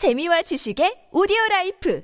재미와 지식의 오디오 라이프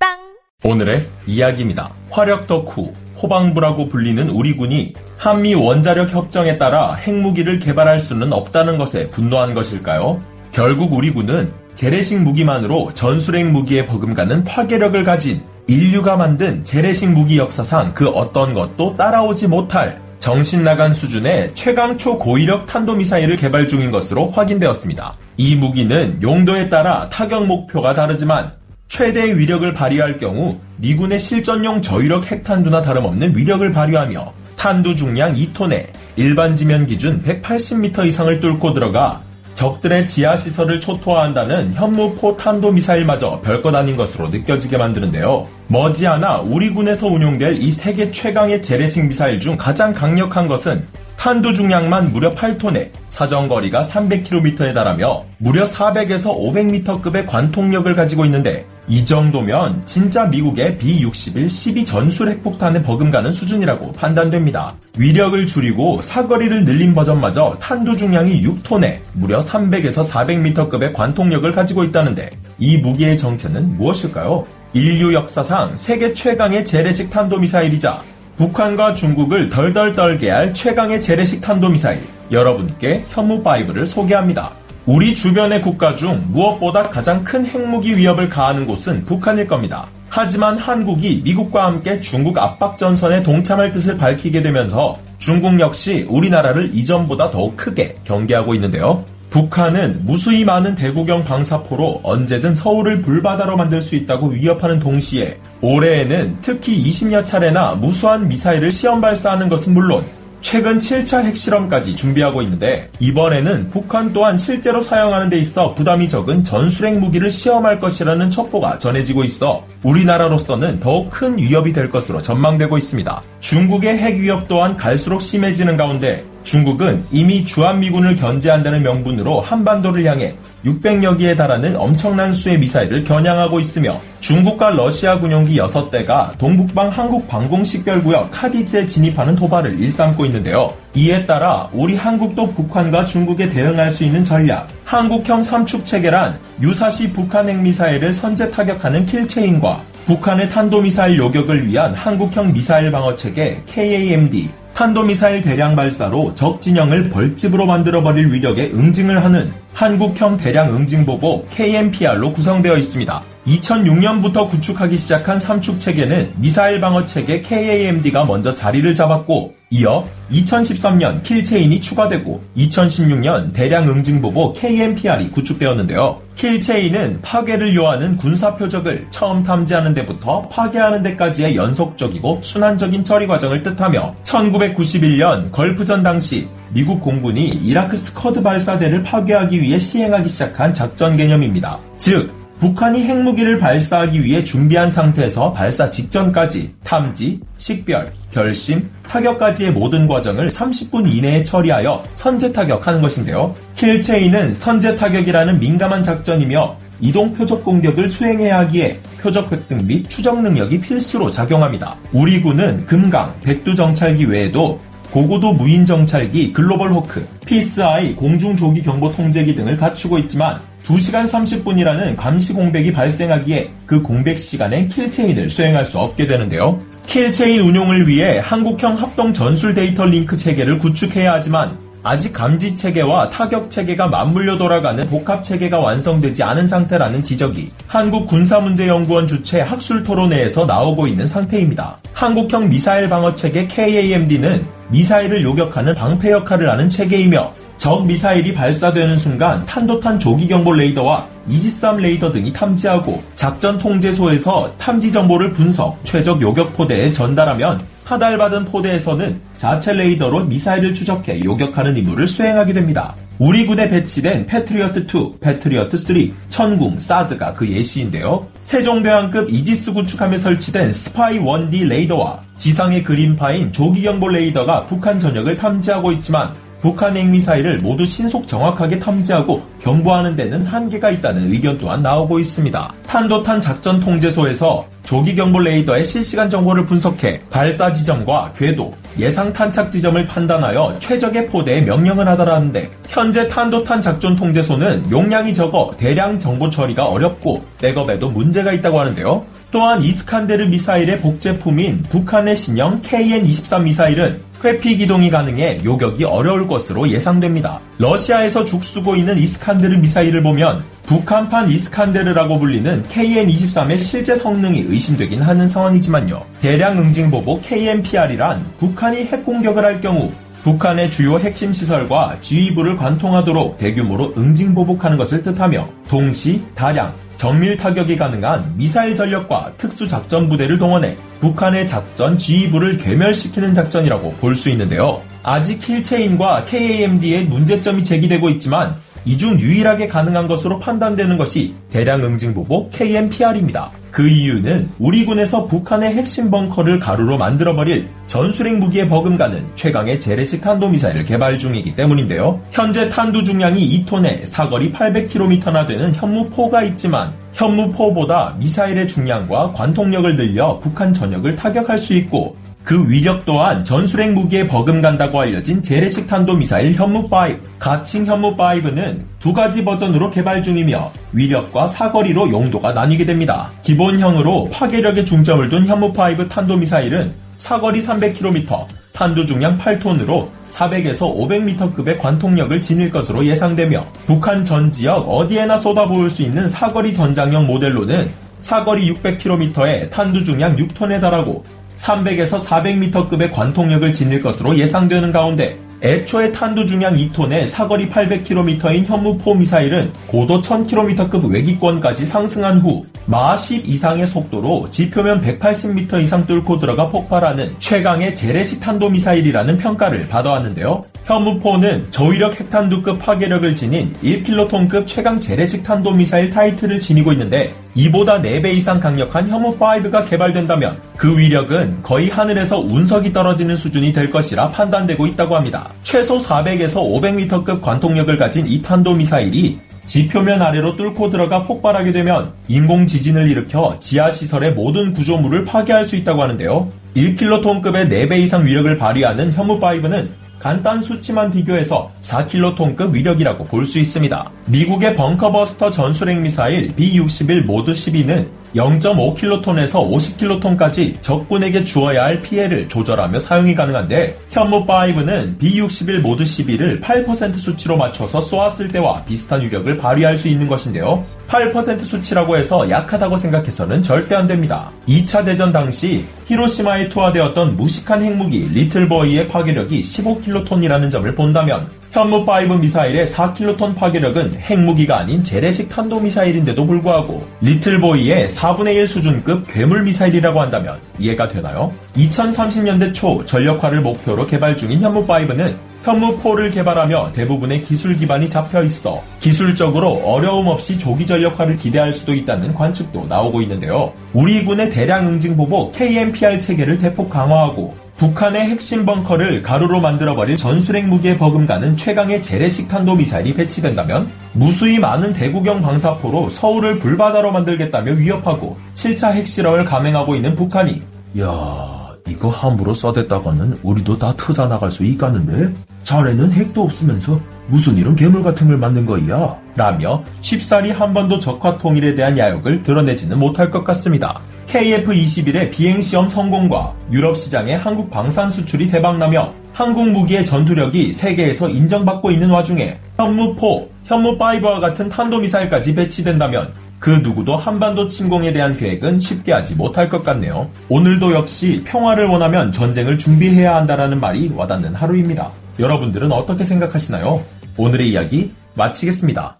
팝빵 오늘의 이야기입니다. 화력 덕후, 포방부라고 불리는 우리 군이 한미 원자력 협정에 따라 핵무기를 개발할 수는 없다는 것에 분노한 것일까요? 결국 우리 군은 재래식 무기만으로 전술핵 무기에 버금가는 파괴력을 가진 인류가 만든 재래식 무기 역사상 그 어떤 것도 따라오지 못할 정신 나간 수준의 최강초 고위력 탄도미사일을 개발 중인 것으로 확인되었습니다. 이 무기는 용도에 따라 타격 목표가 다르지만 최대 위력을 발휘할 경우 미군의 실전용 저위력 핵탄두나 다름없는 위력을 발휘하며 탄두 중량 2톤에 일반 지면 기준 180m 이상을 뚫고 들어가 적들의 지하시설을 초토화한다는 현무포 탄도미사일마저 별것 아닌 것으로 느껴지게 만드는데요. 머지않아 우리 군에서 운용될 이 세계 최강의 재래식 미사일 중 가장 강력한 것은 탄두 중량만 무려 8톤에 사정거리가 300km에 달하며 무려 400에서 500m급의 관통력을 가지고 있는데 이 정도면 진짜 미국의 B-61 12 전술 핵폭탄에 버금가는 수준이라고 판단됩니다. 위력을 줄이고 사거리를 늘린 버전마저 탄두 중량이 6톤에 무려 300에서 400m급의 관통력을 가지고 있다는데 이 무기의 정체는 무엇일까요? 인류 역사상 세계 최강의 재래식 탄도미사일이자 북한과 중국을 덜덜 떨게 할 최강의 재래식 탄도미사일 여러분께 현무5를 소개합니다. 우리 주변의 국가 중 무엇보다 가장 큰 핵무기 위협을 가하는 곳은 북한일 겁니다. 하지만 한국이 미국과 함께 중국 압박 전선에 동참할 뜻을 밝히게 되면서 중국 역시 우리나라를 이전보다 더욱 크게 경계하고 있는데요. 북한은 무수히 많은 대구경 방사포로 언제든 서울을 불바다로 만들 수 있다고 위협하는 동시에 올해에는 특히 20여 차례나 무수한 미사일을 시험 발사하는 것은 물론 최근 7차 핵실험까지 준비하고 있는데 이번에는 북한 또한 실제로 사용하는 데 있어 부담이 적은 전술핵 무기를 시험할 것이라는 첩보가 전해지고 있어 우리나라로서는 더욱 큰 위협이 될 것으로 전망되고 있습니다. 중국의 핵 위협 또한 갈수록 심해지는 가운데 중국은 이미 주한미군을 견제한다는 명분으로 한반도를 향해 600여 기에 달하는 엄청난 수의 미사일을 겨냥하고 있으며 중국과 러시아 군용기 6대가 동북방 한국 방공식별구역 카디즈에 진입하는 도발을 일삼고 있는데요. 이에 따라 우리 한국도 북한과 중국에 대응할 수 있는 전략, 한국형 삼축 체계란 유사시 북한 핵미사일을 선제 타격하는 킬체인과 북한의 탄도미사일 요격을 위한 한국형 미사일 방어체계 KAMD, 탄도미사일 대량 발사로 적 진영을 벌집으로 만들어버릴 위력의 응징을 하는 한국형 대량 응징보복 KMPR로 구성되어 있습니다. 2006년부터 구축하기 시작한 삼축 체계는 미사일 방어 체계 KAMD가 먼저 자리를 잡았고 이어 2013년 킬체인이 추가되고 2016년 대량 응징보복 KMPR이 구축되었는데요. 킬체인은 파괴를 요하는 군사 표적을 처음 탐지하는 데부터 파괴하는 데까지의 연속적이고 순환적인 처리 과정을 뜻하며 1991년 걸프전 당시 미국 공군이 이라크 스커드 발사대를 파괴하기 위해 시행하기 시작한 작전 개념입니다. 즉, 북한이 핵무기를 발사하기 위해 준비한 상태에서 발사 직전까지 탐지, 식별, 결심, 타격까지의 모든 과정을 30분 이내에 처리하여 선제 타격하는 것인데요. 킬체인은 선제 타격이라는 민감한 작전이며 이동 표적 공격을 수행해야 하기에 표적 획득 및 추적 능력이 필수로 작용합니다. 우리 군은 금강, 백두 정찰기 외에도 고고도 무인 정찰기 글로벌 호크, 피스아이 공중 조기 경보 통제기 등을 갖추고 있지만 2시간 30분이라는 감시 공백이 발생하기에 그 공백 시간에 킬체인을 수행할 수 없게 되는데요. 킬체인 운용을 위해 한국형 합동 전술 데이터 링크 체계를 구축해야 하지만 아직 감지 체계와 타격 체계가 맞물려 돌아가는 복합 체계가 완성되지 않은 상태라는 지적이 한국군사문제연구원 주최 학술 토론회에서 나오고 있는 상태입니다. 한국형 미사일 방어 체계 KAMD는 미사일을 요격하는 방패 역할을 하는 체계이며 적 미사일이 발사되는 순간 탄도탄 조기 경보 레이더와 이지스함 레이더 등이 탐지하고 작전 통제소에서 탐지 정보를 분석, 최적 요격 포대에 전달하면 하달받은 포대에서는 자체 레이더로 미사일을 추적해 요격하는 임무를 수행하게 됩니다. 우리 군에 배치된 패트리어트2, 패트리어트3, 천궁, 사드가 그 예시인데요. 세종대왕급 이지스 구축함에 설치된 스파이 1D 레이더와 지상의 그린파인 조기경보 레이더가 북한 전역을 탐지하고 있지만 북한 핵미사일을 모두 신속 정확하게 탐지하고 경보하는 데는 한계가 있다는 의견 또한 나오고 있습니다. 탄도탄 작전 통제소에서 조기 경보 레이더의 실시간 정보를 분석해 발사 지점과 궤도, 예상 탄착 지점을 판단하여 최적의 포대에 명령을 하달하는데 현재 탄도탄 작전 통제소는 용량이 적어 대량 정보 처리가 어렵고 백업에도 문제가 있다고 하는데요. 또한 이스칸데르 미사일의 복제품인 북한의 신형 KN-23 미사일은 회피 기동이 가능해 요격이 어려울 것으로 예상됩니다. 러시아에서 죽쓰고 있는 이스칸 데르 미사일을 보면 북한판 이스칸데르라고 불리는 KN-23의 실제 성능이 의심되긴 하는 상황이지만요. 대량 응징 보복 KNPR이란 북한이 핵 공격을 할 경우 북한의 주요 핵심 시설과 지휘부를 관통하도록 대규모로 응징 보복하는 것을 뜻하며 동시, 다량, 정밀 타격이 가능한 미사일 전력과 특수 작전 부대를 동원해 북한의 작전 지휘부를 괴멸시키는 작전이라고 볼 수 있는데요. 아직 킬체인과 KAMD의 문제점이 제기되고 있지만 이 중 유일하게 가능한 것으로 판단되는 것이 대량 응징 보복 KMPR입니다. 그 이유는 우리 군에서 북한의 핵심 벙커를 가루로 만들어버릴 전술핵 무기에 버금가는 최강의 재래식 탄도미사일을 개발 중이기 때문인데요. 현재 탄두 중량이 2톤에 사거리 800km나 되는 현무포가 있지만 현무포보다 미사일의 중량과 관통력을 늘려 북한 전역을 타격할 수 있고 그 위력 또한 전술핵 무기에 버금간다고 알려진 재래식 탄도미사일 현무5, 가칭 현무5는 두 가지 버전으로 개발 중이며 위력과 사거리로 용도가 나뉘게 됩니다. 기본형으로 파괴력에 중점을 둔 현무5 탄도미사일은 사거리 300km, 탄두 중량 8톤으로 400에서 500m급의 관통력을 지닐 것으로 예상되며 북한 전 지역 어디에나 쏟아부을 수 있는 사거리 전장형 모델로는 사거리 600km에 탄두 중량 6톤에 달하고 300에서 400m급의 관통력을 지닐 것으로 예상되는 가운데 애초에 탄두 중량 2톤의 사거리 800km인 현무포 미사일은 고도 1000km급 외기권까지 상승한 후마10 이상의 속도로 지표면 180m 이상 뚫고 들어가 폭발하는 최강의 재래식 탄도 미사일이라는 평가를 받아왔는데요. 현무포는 저위력 핵탄두급 파괴력을 지닌 1킬로톤급 최강 재래식 탄도미사일 타이틀을 지니고 있는데 이보다 4배 이상 강력한 현무5가 개발된다면 그 위력은 거의 하늘에서 운석이 떨어지는 수준이 될 것이라 판단되고 있다고 합니다. 최소 400에서 500m급 관통력을 가진 이 탄도미사일이 지표면 아래로 뚫고 들어가 폭발하게 되면 인공 지진을 일으켜 지하 시설의 모든 구조물을 파괴할 수 있다고 하는데요. 1킬로톤급의 4배 이상 위력을 발휘하는 현무5는 간단 수치만 비교해서 4킬로톤급 위력이라고 볼 수 있습니다. 미국의 벙커버스터 전술핵 미사일 B-61 모드 12는 0.5킬로톤에서 50킬로톤까지 적군에게 주어야 할 피해를 조절하며 사용이 가능한데 현무5는 B61 Mod 12를 8% 수치로 맞춰서 쏘았을 때와 비슷한 위력을 발휘할 수 있는 것인데요. 8% 수치라고 해서 약하다고 생각해서는 절대 안 됩니다. 2차 대전 당시 히로시마에 투하되었던 무식한 핵무기 리틀보이의 파괴력이 15킬로톤이라는 점을 본다면 현무5 미사일의 4킬로톤 파괴력은 핵무기가 아닌 재래식 탄도미사일인데도 불구하고 리틀보이의 4분의 1 수준급 괴물 미사일이라고 한다면 이해가 되나요? 2030년대 초 전력화를 목표로 개발 중인 현무5는 현무4를 개발하며 대부분의 기술 기반이 잡혀 있어 기술적으로 어려움 없이 조기 전력화를 기대할 수도 있다는 관측도 나오고 있는데요. 우리 군의 대량 응징 보복 KMPR 체계를 대폭 강화하고 북한의 핵심 벙커를 가루로 만들어버릴 전술핵 무기에 버금가는 최강의 재래식 탄도미사일이 배치된다면 무수히 많은 대구경 방사포로 서울을 불바다로 만들겠다며 위협하고 7차 핵실험을 감행하고 있는 북한이 야 이거 함부로 써댔다가는 우리도 다 터져 나갈 수 있겠는데? 자네는 핵도 없으면서 무슨 이런 괴물 같은 걸 만든 거야? 라며 쉽사리 한 번도 적화 통일에 대한 야욕을 드러내지는 못할 것 같습니다. KF-21의 비행시험 성공과 유럽 시장의 한국 방산 수출이 대박나며 한국 무기의 전투력이 세계에서 인정받고 있는 와중에 현무포, 현무5와 같은 탄도미사일까지 배치된다면 그 누구도 한반도 침공에 대한 계획은 쉽게 하지 못할 것 같네요. 오늘도 역시 평화를 원하면 전쟁을 준비해야 한다라는 말이 와닿는 하루입니다. 여러분들은 어떻게 생각하시나요? 오늘의 이야기 마치겠습니다.